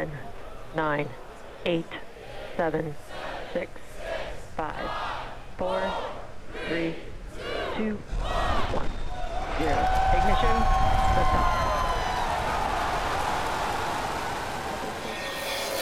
10, 9, 8, 7, 6, 5, 4, 3, 2, 1, 0. Ignition, liftoff.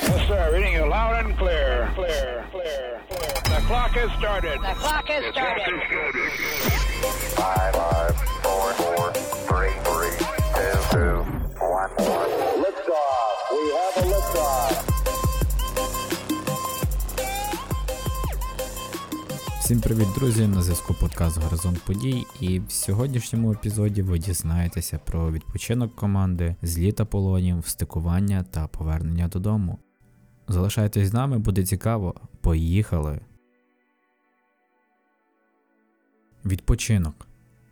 Yes, sir. Reading you loud and clear. Clear, clear, clear. The clock has started. The clock has started. Five, five, four, four, three, three, two, two, one, one. Liftoff. Всім привіт, друзі! На зв'язку подкаст Горизонт подій. І в сьогоднішньому епізоді ви дізнаєтеся про відпочинок команди, зліт Аполлонів, стикування та повернення додому. Залишайтесь з нами, буде цікаво. Поїхали! Відпочинок.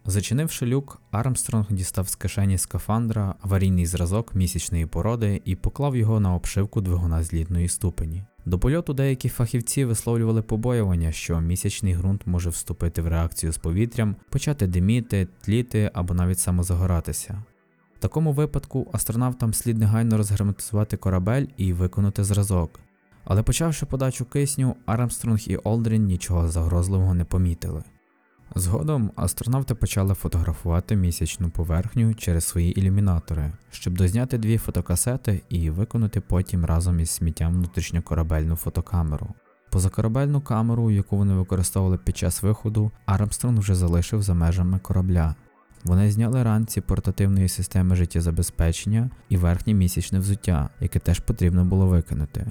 Зачинивши люк, Армстронг дістав з кишені скафандра аварійний зразок місячної породи і поклав його на обшивку двигуна злітної ступені. До польоту деякі фахівці висловлювали побоювання, що місячний ґрунт може вступити в реакцію з повітрям, почати диміти, тліти або навіть самозагоратися. В такому випадку астронавтам слід негайно розгерметизувати корабель і виконати зразок. Але почавши подачу кисню, Армстронг і Олдрін нічого загрозливого не помітили. Згодом астронавти почали фотографувати місячну поверхню через свої ілюмінатори, щоб дозняти дві фотокасети і виконати потім разом із сміттям внутрішньокорабельну фотокамеру. Позакорабельну камеру, яку вони використовували під час виходу, Армстронг вже залишив за межами корабля. Вони зняли ранці портативної системи життєзабезпечення і верхнє місячне взуття, яке теж потрібно було викинути.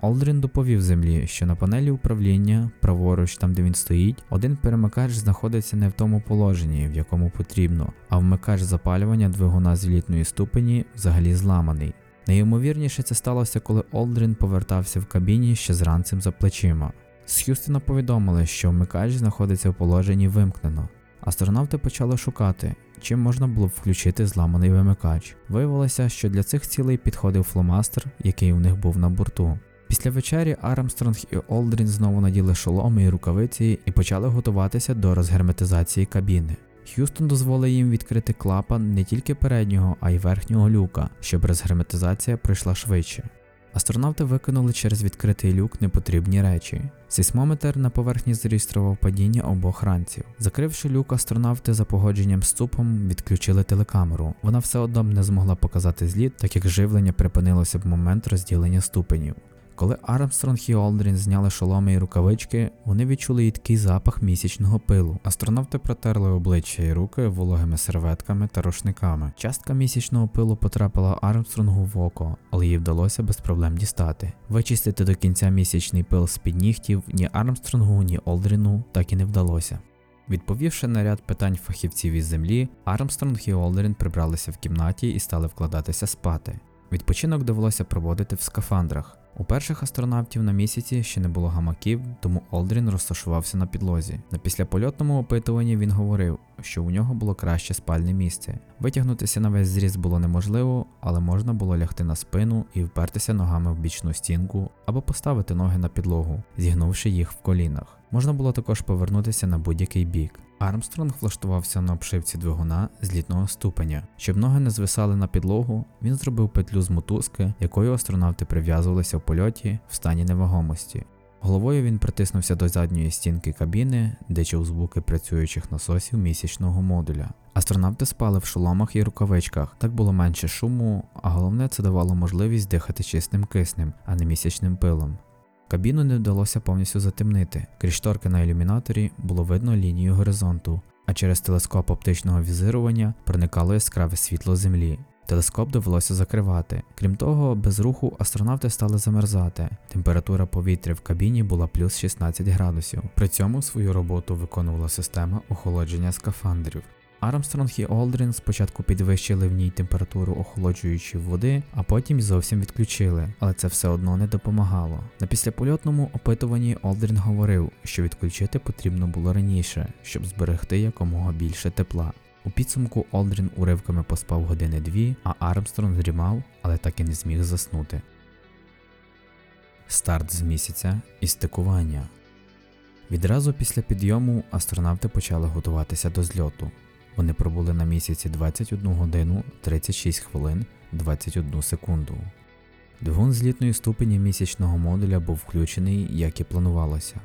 Олдрін доповів землі, що на панелі управління, праворуч там де він стоїть, один перемикач знаходиться не в тому положенні, в якому потрібно, а вмикач запалювання двигуна з літної ступені взагалі зламаний. Найімовірніше це сталося, коли Олдрін повертався в кабіні ще з ранцем за плечима. З Х'юстона повідомили, що вмикач знаходиться в положенні вимкнено. Астронавти почали шукати, чим можна було б включити зламаний вимикач. Виявилося, що для цих цілей підходив фломастер, який у них був на борту. Після вечері Армстронг і Олдрін знову наділи шоломи і рукавиці і почали готуватися до розгерметизації кабіни. Х'юстон дозволив їм відкрити клапан не тільки переднього, а й верхнього люка, щоб розгерметизація пройшла швидше. Астронавти викинули через відкритий люк непотрібні речі. Сейсмометр на поверхні зареєстрував падіння обох ранців. Закривши люк, астронавти за погодженням з ЦУПом відключили телекамеру. Вона все одно не змогла показати зліт, так як живлення припинилося в момент розділення ступенів. Коли Армстронг і Олдрін зняли шоломи і рукавички, вони відчули їдкий запах місячного пилу. Астронавти протерли обличчя і руки вологими серветками та рушниками. Частка місячного пилу потрапила Армстронгу в око, але їй вдалося без проблем дістати. Вичистити до кінця місячний пил з під нігтів ні Армстронгу, ні Олдріну так і не вдалося. Відповівши на ряд питань фахівців із землі, Армстронг і Олдрін прибралися в кімнаті і стали вкладатися спати. Відпочинок довелося проводити в скафандрах. У перших астронавтів на місяці ще не було гамаків, тому Олдрін розташувався на підлозі. На післяпольотному опитуванні він говорив, що у нього було краще спальне місце. Витягнутися на весь зріст було неможливо, але можна було лягти на спину і впертися ногами в бічну стінку або поставити ноги на підлогу, зігнувши їх в колінах. Можна було також повернутися на будь-який бік. Армстронг влаштувався на обшивці двигуна з літного ступеня. Щоб ноги не звисали на підлогу, він зробив петлю з мотузки, якою астронавти прив'язувалися в польоті в стані невагомості. Головою він притиснувся до задньої стінки кабіни, де чув звуки працюючих насосів місячного модуля. Астронавти спали в шоломах і рукавичках, так було менше шуму, а головне це давало можливість дихати чистим киснем, а не місячним пилом. Кабіну не вдалося повністю затемнити. Крізь шторки на ілюмінаторі було видно лінію горизонту, а через телескоп оптичного візирування проникало яскраве світло Землі. Телескоп довелося закривати. Крім того, без руху астронавти стали замерзати. Температура повітря в кабіні була плюс 16 градусів. При цьому свою роботу виконувала система охолодження скафандрів. Армстронг і Олдрін спочатку підвищили в ній температуру охолоджуючої води, а потім зовсім відключили, але це все одно не допомагало. На післяпольотному опитуванні Олдрін говорив, що відключити потрібно було раніше, щоб зберегти якомога більше тепла. У підсумку Олдрін уривками поспав години дві, а Армстронг дрімав, але так і не зміг заснути. Старт з місяця і стикування. Відразу після підйому астронавти почали готуватися до зльоту. Вони пробули на місяці 21 годину 36 хвилин 21 секунду. Двигун злітної ступені місячного модуля був включений, як і планувалося.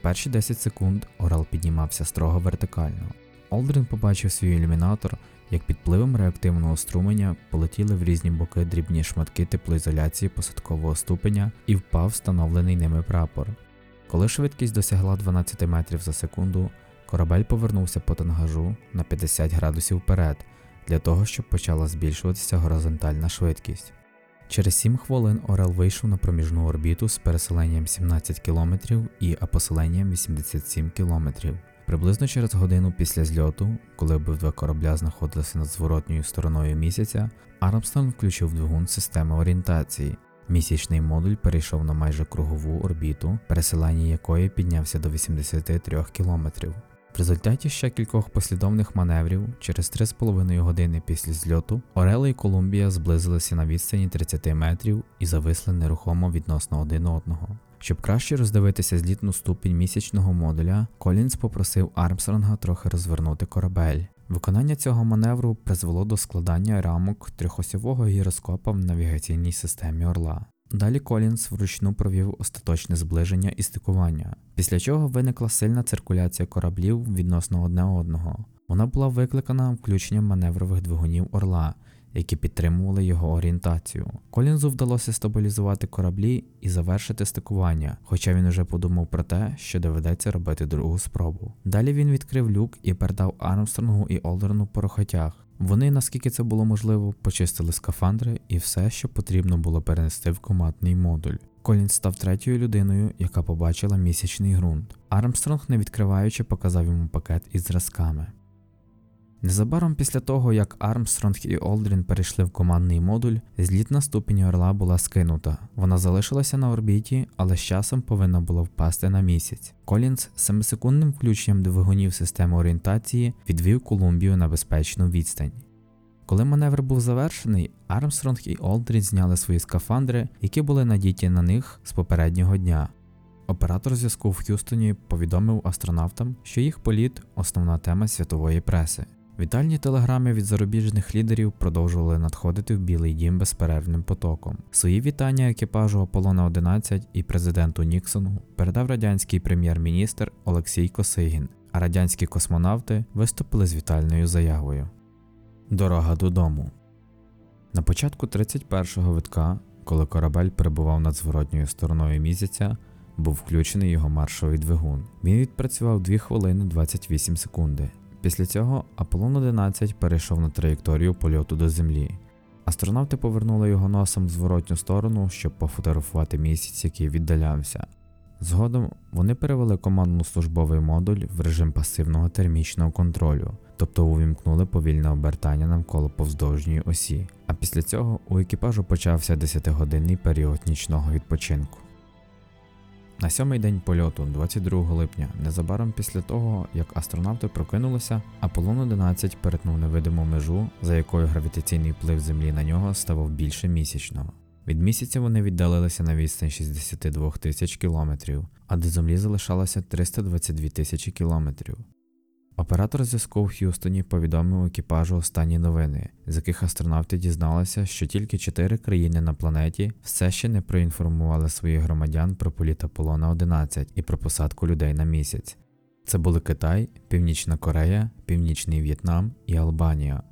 Перші 10 секунд Орел піднімався строго вертикально. Олдрін побачив свій ілюмінатор, як під впливом реактивного струменя полетіли в різні боки дрібні шматки теплоізоляції посадкового ступеня і впав встановлений ними прапор. Коли швидкість досягла 12 метрів за секунду, корабель повернувся по тангажу на 50 градусів вперед для того, щоб почала збільшуватися горизонтальна швидкість. Через 7 хвилин Орел вийшов на проміжну орбіту з переселенням 17 км і апоселенням 87 км. Приблизно через годину після зльоту, коли обидва корабля знаходилися над зворотньою стороною місяця, Армстронг включив двигун системи орієнтації. Місячний модуль перейшов на майже кругову орбіту, пересилання якої піднявся до 83 км. В результаті ще кількох послідовних маневрів через 3,5 години після зльоту Орела і Колумбія зблизилися на відстані 30 метрів і зависли нерухомо відносно один одного. Щоб краще роздивитися злітну ступінь місячного модуля, Колінс попросив Армстронга трохи розвернути корабель. Виконання цього маневру призвело до складання рамок трьохосьового гіроскопа в навігаційній системі Орла. Далі Колінс вручну провів остаточне зближення і стикування, після чого виникла сильна циркуляція кораблів відносно одне одного. Вона була викликана включенням маневрових двигунів Орла, які підтримували його орієнтацію. Колінзу вдалося стабілізувати кораблі і завершити стикування, хоча він уже подумав про те, що доведеться робити другу спробу. Далі він відкрив люк і передав Армстронгу і Олдерну порохотяг. Вони, наскільки це було можливо, почистили скафандри і все, що потрібно було перенести в командний модуль. Колінс став третьою людиною, яка побачила місячний ґрунт. Армстронг, не відкриваючи, показав йому пакет із зразками. Незабаром після того, як Армстронг і Олдрін перейшли в командний модуль, злітна ступінь орла була скинута. Вона залишилася на орбіті, але з часом повинна була впасти на місяць. Колінс семисекундним включенням двигунів системи орієнтації відвів Колумбію на безпечну відстань. Коли маневр був завершений, Армстронг і Олдрін зняли свої скафандри, які були надіті на них з попереднього дня. Оператор зв'язку в Х'юстоні повідомив астронавтам, що їх політ основна тема світової преси. Вітальні телеграми від зарубіжних лідерів продовжували надходити в Білий Дім безперервним потоком. Свої вітання екіпажу Аполлона 11 і президенту Ніксону передав радянський прем'єр-міністр Олексій Косигін, а радянські космонавти виступили з вітальною заявою. Дорога додому. На початку 31-го витка, коли корабель перебував над зворотньою стороною місяця, був включений його маршовий двигун. Він відпрацював 2 хвилини 28 секунди. Після цього Аполлон 11 перейшов на траєкторію польоту до Землі. Астронавти повернули його носом в зворотню сторону, щоб пофотографувати місяць, який віддалявся. Згодом вони перевели командно-службовий модуль в режим пасивного термічного контролю, тобто увімкнули повільне обертання навколо повздовжньої осі. А після цього у екіпажу почався 10-годинний період нічного відпочинку. На сьомий день польоту, 22 липня, незабаром після того, як астронавти прокинулися, Аполлон 11 перетнув невидиму межу, за якою гравітаційний вплив Землі на нього ставав більше місячного. Від місяця вони віддалилися на відстань 62 тисяч кілометрів, а до Землі залишалося 322 тисячі кілометрів. Оператор зв'язку в Х'юстоні повідомив екіпажу останні новини, з яких астронавти дізналися, що тільки чотири країни на планеті все ще не проінформували своїх громадян про політ Аполлона 11 і про посадку людей на місяць. Це були Китай, Північна Корея, Північний В'єтнам і Албанія.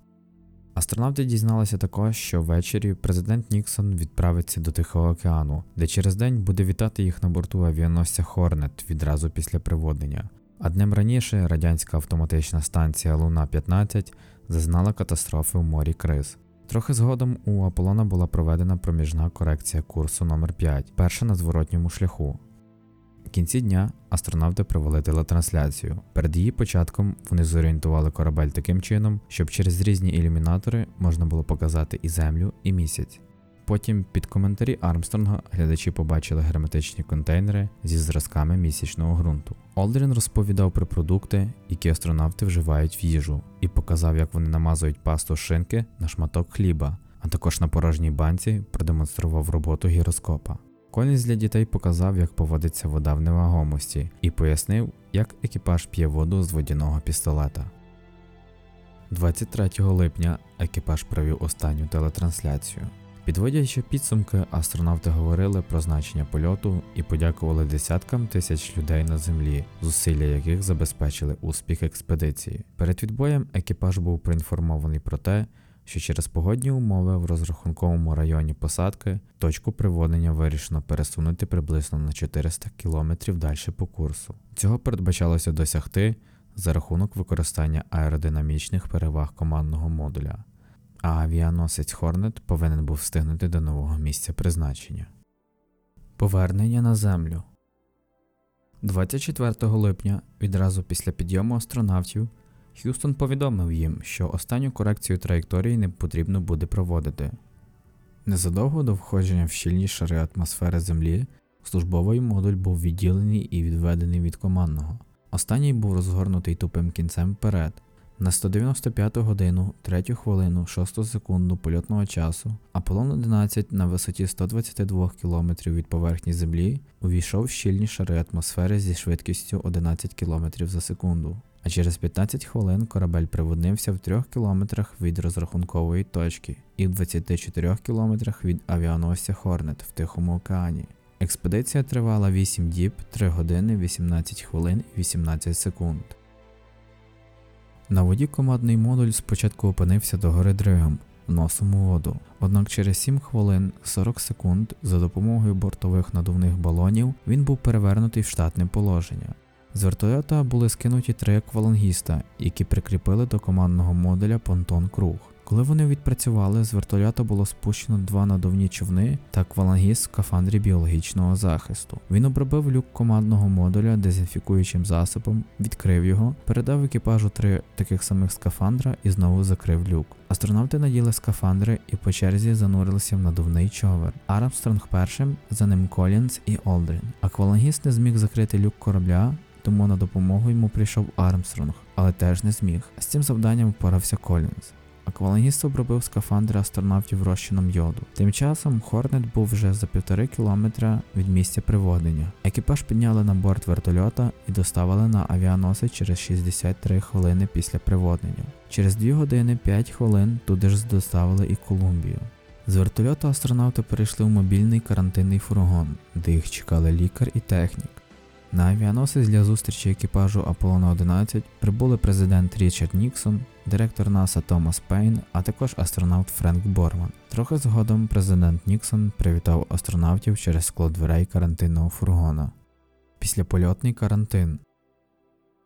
Астронавти дізналися також, що ввечері президент Ніксон відправиться до Тихого океану, де через день буде вітати їх на борту авіаносця Хорнет відразу після приводнення. А днем раніше радянська автоматична станція Луна 15 зазнала катастрофи у морі Криз. Трохи згодом у Аполлона була проведена проміжна корекція курсу номер 5 перша на зворотньому шляху. В кінці дня астронавти провели телетрансляцію. Перед її початком вони зорієнтували корабель таким чином, щоб через різні ілюмінатори можна було показати і Землю, і місяць. Потім під коментарі Армстронга глядачі побачили герметичні контейнери зі зразками місячного ґрунту. Олдрін розповідав про продукти, які астронавти вживають в їжу, і показав, як вони намазують пасту шинки на шматок хліба, а також на порожній банці продемонстрував роботу гіроскопа. Колінс для дітей показав, як поводиться вода в невагомості, і пояснив, як екіпаж п'є воду з водяного пістолета. 23 липня екіпаж провів останню телетрансляцію. Підводячи підсумки, астронавти говорили про значення польоту і подякували десяткам тисяч людей на землі, зусилля яких забезпечили успіх експедиції. Перед відбоєм екіпаж був проінформований про те, що через погодні умови в розрахунковому районі посадки точку приводення вирішено пересунути приблизно на 400 км далі по курсу. Цього передбачалося досягти за рахунок використання аеродинамічних переваг командного модуля а авіаносець Хорнет повинен був встигнути до нового місця призначення. Повернення на землю 24 липня, відразу після підйому астронавтів, Х'юстон повідомив їм, що останню корекцію траєкторії не потрібно буде проводити. Незадовго до входження в щільні шари атмосфери Землі службовий модуль був відділений і відведений від командного. Останній був розгорнутий тупим кінцем вперед, на 195 годину, 3 хвилину, 6 секунду польотного часу Аполлон 11 на висоті 122 км від поверхні Землі увійшов в щільні шари атмосфери зі швидкістю 11 км за секунду. А через 15 хвилин корабель приводнився в 3 км від розрахункової точки і в 24 км від авіаносця Хорнет в Тихому океані. Експедиція тривала 8 діб, 3 години, 18 хвилин і 18 секунд. На воді командний модуль спочатку опинився догори дригом, носом у воду. Однак через 7 хвилин 40 секунд за допомогою бортових надувних балонів він був перевернутий в штатне положення. З вертольота були скинуті три аквалангіста, які прикріпили до командного модуля понтон круг. Коли вони відпрацювали, з вертольота було спущено два надувні човни та аквалангіст в скафандрі біологічного захисту. Він обробив люк командного модуля дезінфікуючим засобом, відкрив його, передав екіпажу три таких самих скафандра і знову закрив люк. Астронавти наділи скафандри і по черзі занурилися в надувний човер. Армстронг першим, за ним Колінс і Олдрін. Аквалангіст не зміг закрити люк корабля. Тому на допомогу йому прийшов Армстронг, але теж не зміг. З цим завданням впорався Колінз. Аквалангіст обробив скафандри астронавтів розчином йоду. Тим часом Хорнет був вже за півтори кілометра від місця приводення. Екіпаж підняли на борт вертольота і доставили на авіаносець через 63 хвилини після приводнення. Через 2 години 5 хвилин туди ж доставили і Колумбію. З вертольота астронавти перейшли в мобільний карантинний фургон, де їх чекали лікар і технік. На авіаносець для зустрічі екіпажу Аполлона 11 прибули президент Річард Ніксон, директор НАСА Томас Пейн, а також астронавт Френк Борман. Трохи згодом президент Ніксон привітав астронавтів через скло дверей карантинного фургона. Післяпольотний карантин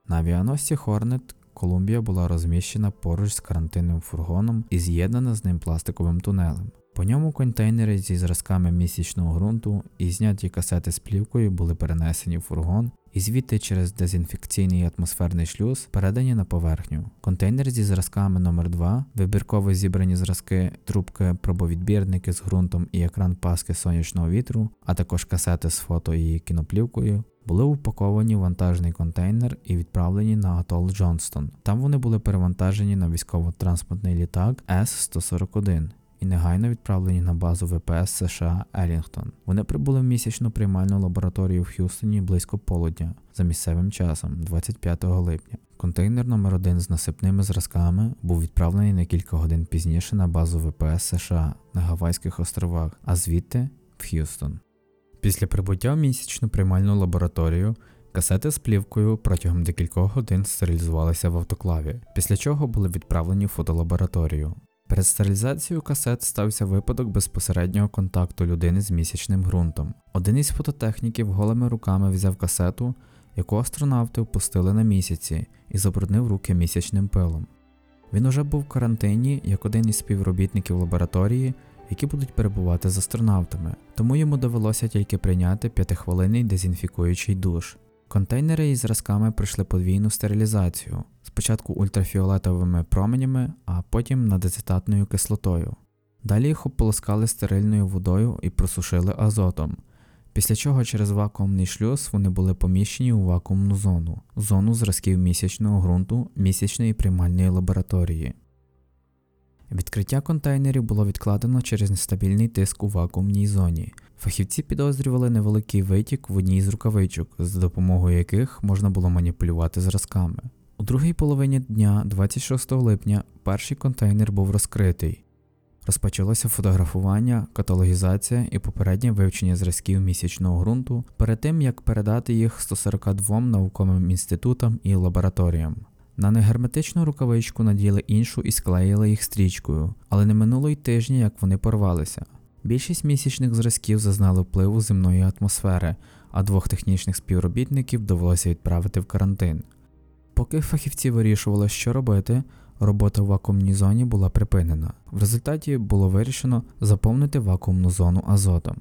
на авіаносці Хорнет Колумбія була розміщена поруч з карантинним фургоном і з'єднана з ним пластиковим тунелем. По ньому контейнери зі зразками місячного ґрунту і зняті касети з плівкою були перенесені в фургон і звідти через дезінфекційний атмосферний шлюз передані на поверхню. Контейнер зі зразками номер 2 вибірково зібрані зразки, трубки, пробовідбірники з ґрунтом і екран паски сонячного вітру, а також касети з фото і кіноплівкою. Були упаковані в вантажний контейнер і відправлені на атол Джонстон. Там вони були перевантажені на військово-транспортний літак С-141 і негайно відправлені на базу ВПС США Елінгтон. Вони прибули в місячну приймальну лабораторію в Х'юстоні близько полудня за місцевим часом, 25 липня. Контейнер номер 1 з насипними зразками був відправлений на кілька годин пізніше на базу ВПС США на Гавайських островах, а звідти в Х'юстон. Після прибуття в місячну приймальну лабораторію касети з плівкою протягом декількох годин стерилізувалися в автоклаві, після чого були відправлені в фотолабораторію. Перед стерилізацією касет стався випадок безпосереднього контакту людини з місячним ґрунтом. Один із фототехніків голими руками взяв касету, яку астронавти впустили на місяці, і забруднив руки місячним пилом. Він уже був в карантині як один із співробітників лабораторії, які будуть перебувати з астронавтами, тому йому довелося тільки прийняти п'ятихвилинний дезінфікуючий душ. Контейнери із зразками пройшли подвійну стерилізацію, спочатку ультрафіолетовими променями, а потім надецитатною кислотою. Далі їх ополоскали стерильною водою і просушили азотом, після чого через вакуумний шлюз вони були поміщені у вакуумну зону, зону зразків місячного ґрунту місячної приймальної лабораторії. Відкриття контейнерів було відкладено через нестабільний тиск у вакуумній зоні. Фахівці підозрювали невеликий витік в одній з рукавичок, за допомогою яких можна було маніпулювати зразками. У другій половині дня, 26 липня, перший контейнер був розкритий. Розпочалося фотографування, каталогізація і попереднє вивчення зразків місячного ґрунту перед тим, як передати їх 142 науковим інститутам і лабораторіям. На негерметичну рукавичку наділи іншу і склеїли їх стрічкою, але не минуло й тижня, як вони порвалися. Більшість місячних зразків зазнали впливу земної атмосфери, а двох технічних співробітників довелося відправити в карантин. Поки фахівці вирішували, що робити, робота в вакуумній зоні була припинена. В результаті було вирішено заповнити вакуумну зону азотом.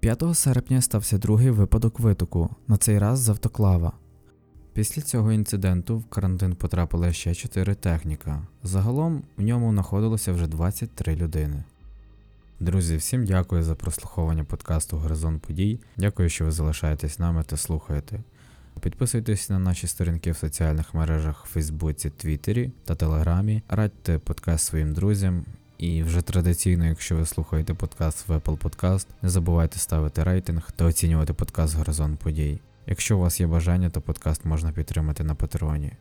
5 серпня стався другий випадок витоку, на цей раз з автоклава. Після цього інциденту в карантин потрапили ще 4 техніка. Загалом в ньому знаходилося вже 23 людини. Друзі, всім дякую за прослуховування подкасту Горизонт подій. Дякую, що ви залишаєтесь нами та слухаєте. Підписуйтесь на наші сторінки в соціальних мережах Фейсбуці, Твіттері та Телеграмі. Радьте подкаст своїм друзям. І вже традиційно, якщо ви слухаєте подкаст в Apple Podcast, не забувайте ставити рейтинг та оцінювати подкаст Горизонт подій. Якщо у вас є бажання, то подкаст можна підтримати на Патреоні.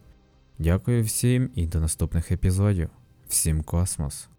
Дякую всім і до наступних епізодів. Всім космос!